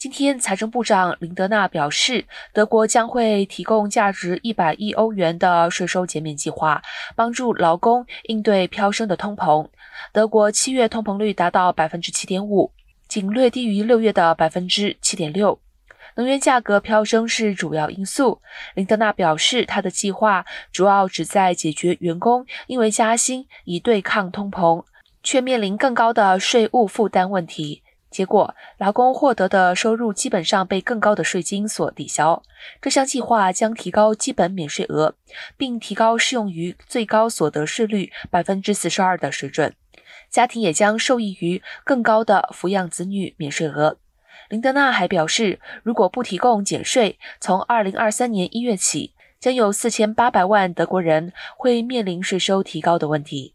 今天，财政部长林德纳表示，德国将会提供价值一百亿欧元的税收减免计划，帮助劳工应对飙升的通膨。德国七月通膨率达到百分之七点五，仅略低于六月的百分之七点六。能源价格飙升是主要因素。林德纳表示，他的计划主要旨在解决员工因为加薪以对抗通膨，却面临更高的税务负担问题。结果，劳工获得的收入基本上被更高的税金所抵消。这项计划将提高基本免税额，并提高适用于最高所得税率百分之四十二的水准。家庭也将受益于更高的抚养子女免税额。林德纳还表示，如果不提供减税，从二零二三年一月起，将有四千八百万德国人会面临税收提高的问题。